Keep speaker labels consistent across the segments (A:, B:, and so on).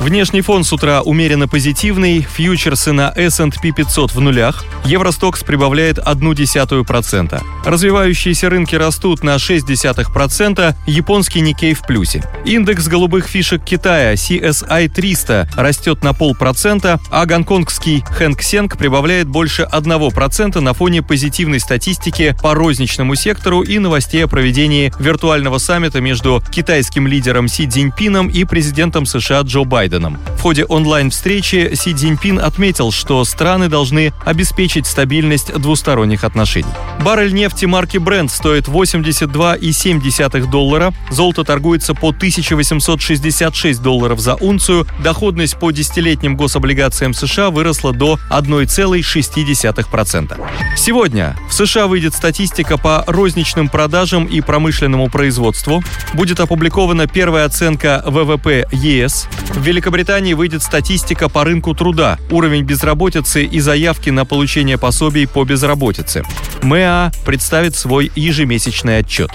A: Внешний фон с утра умеренно позитивный, фьючерсы на S&P 500 в нулях, Евростокс прибавляет 0,1%. Развивающиеся рынки растут на 0,6%, японский Никей в плюсе. Индекс голубых фишек Китая CSI 300 растет на полпроцента, а гонконгский Хэнк Сенг прибавляет больше 1% на фоне позитивной статистики по розничному сектору и новостей о проведении виртуального саммита между китайским лидером Си Цзиньпином и президентом США Джо Байденом. Байденом. В ходе онлайн-встречи Си Цзиньпин отметил, что страны должны обеспечить стабильность двусторонних отношений. Баррель нефти марки Brent стоит 82,7 доллара, золото торгуется по 1866 долларов за унцию, доходность по десятилетним гособлигациям США выросла до 1,6%. Сегодня в США выйдет статистика по розничным продажам и промышленному производству, будет опубликована первая оценка ВВП ЕС, в Великобритании выйдет статистика по рынку труда, уровень безработицы и заявки на получение пособий по безработице. МЭА представит свой ежемесячный отчет.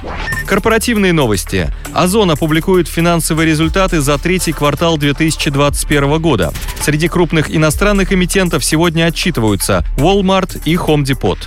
A: Корпоративные новости. Озон опубликует финансовые результаты за третий квартал 2021 года. Среди крупных иностранных эмитентов сегодня отчитываются Walmart и Home Depot.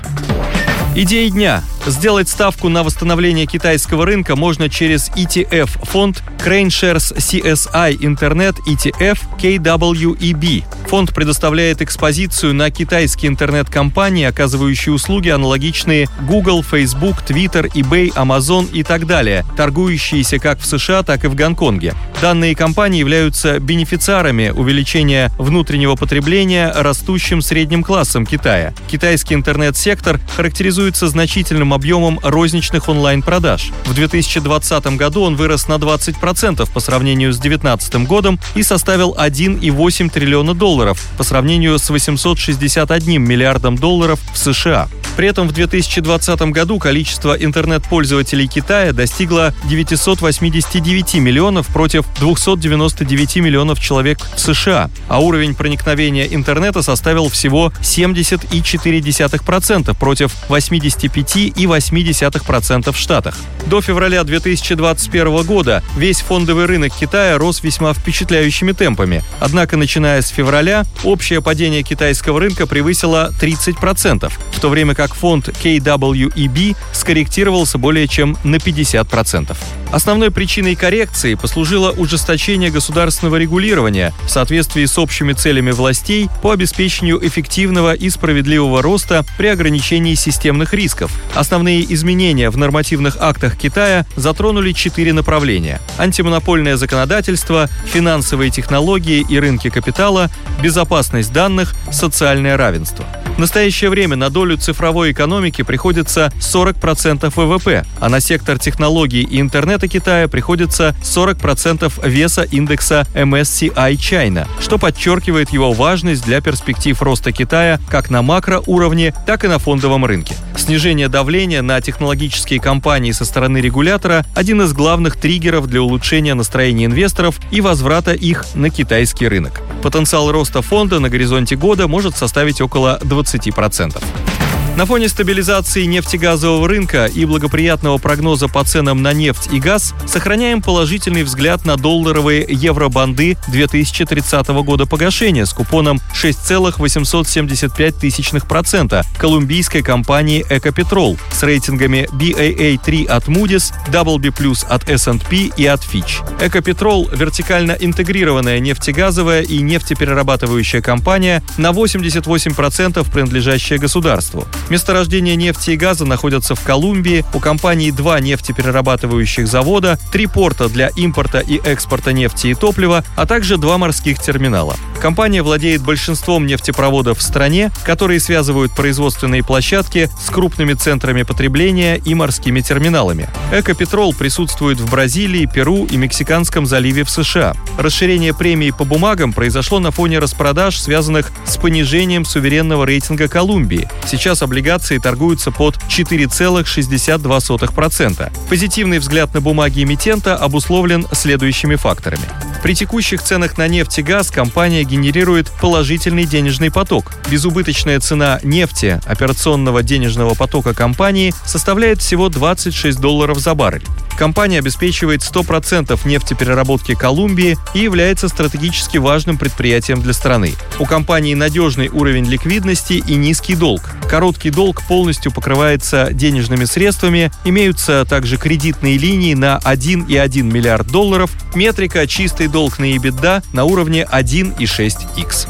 A: Идеи дня. Сделать ставку на восстановление китайского рынка можно через ETF фонд Crane Shares CSI Internet ETF KWEB. Фонд предоставляет экспозицию на китайские интернет-компании, оказывающие услуги аналогичные Google, Facebook, Twitter, eBay, Amazon и так далее, торгующиеся как в США, так и в Гонконге. Данные компании являются бенефициарами увеличения внутреннего потребления растущим средним классом Китая. Китайский интернет-сектор характеризуется значительным объемом розничных онлайн-продаж. В 2020 году он вырос на 20% по сравнению с 2019 годом и составил 1,8 триллиона долларов по сравнению с 861 миллиардом долларов в США. При этом в 2020 году количество интернет-пользователей Китая достигло 989 миллионов против 299 миллионов человек в США, а уровень проникновения интернета составил всего 70,4% против 85,8% в Штатах. До февраля 2021 года весь фондовый рынок Китая рос весьма впечатляющими темпами. Однако, начиная с февраля, общее падение китайского рынка превысило 30%, в то время как фонд KWEB скорректировался более чем на 50%. Основной причиной коррекции послужило ужесточение государственного регулирования в соответствии с общими целями властей по обеспечению эффективного и справедливого роста при ограничении системных рисков. Основные изменения в нормативных актах Китая затронули четыре направления – антимонопольное законодательство, финансовые технологии и рынки капитала, безопасность данных, социальное равенство – в настоящее время на долю цифровой экономики приходится 40% ВВП, а на сектор технологий и интернета Китая приходится 40% веса индекса MSCI China, что подчеркивает его важность для перспектив роста Китая как на макроуровне, так и на фондовом рынке. Снижение давления на технологические компании со стороны регулятора – один из главных триггеров для улучшения настроения инвесторов и возврата их на китайский рынок. Потенциал роста фонда на горизонте года может составить около 20%. На фоне стабилизации нефтегазового рынка и благоприятного прогноза по ценам на нефть и газ сохраняем положительный взгляд на долларовые евробанды 2030 года погашения с купоном 6,875% колумбийской компании «Экопетрол» с рейтингами BAA3 от Moody's, WB+, от S&P и от Fitch. «Экопетрол» — вертикально интегрированная нефтегазовая и нефтеперерабатывающая компания на 88% принадлежащая государству. Месторождения нефти и газа находятся в Колумбии, у компании два нефтеперерабатывающих завода, три порта для импорта и экспорта нефти и топлива, а также два морских терминала. Компания владеет большинством нефтепроводов в стране, которые связывают производственные площадки с крупными центрами потребления и морскими терминалами. Экопетрол присутствует в Бразилии, Перу и Мексиканском заливе в США. Расширение премии по бумагам произошло на фоне распродаж, связанных с понижением суверенного рейтинга Колумбии. Сейчас облигации торгуются под 4,62%. Позитивный взгляд на бумаги эмитента обусловлен следующими факторами. При текущих ценах на нефть и газ компания генерирует положительный денежный поток. Безубыточная цена нефти операционного денежного потока компании составляет всего 26 долларов за баррель. Компания обеспечивает 100% нефтепереработки Колумбии и является стратегически важным предприятием для страны. У компании надежный уровень ликвидности и низкий долг. Короткий долг полностью покрывается денежными средствами, имеются также кредитные линии на 1,1 миллиард долларов, метрика чистый долг на EBITDA на уровне 1,6x.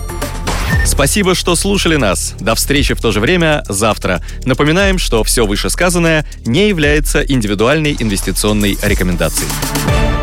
A: Спасибо, что слушали нас. До встречи в то же время завтра. Напоминаем, что все вышесказанное не является индивидуальной инвестиционной рекомендацией.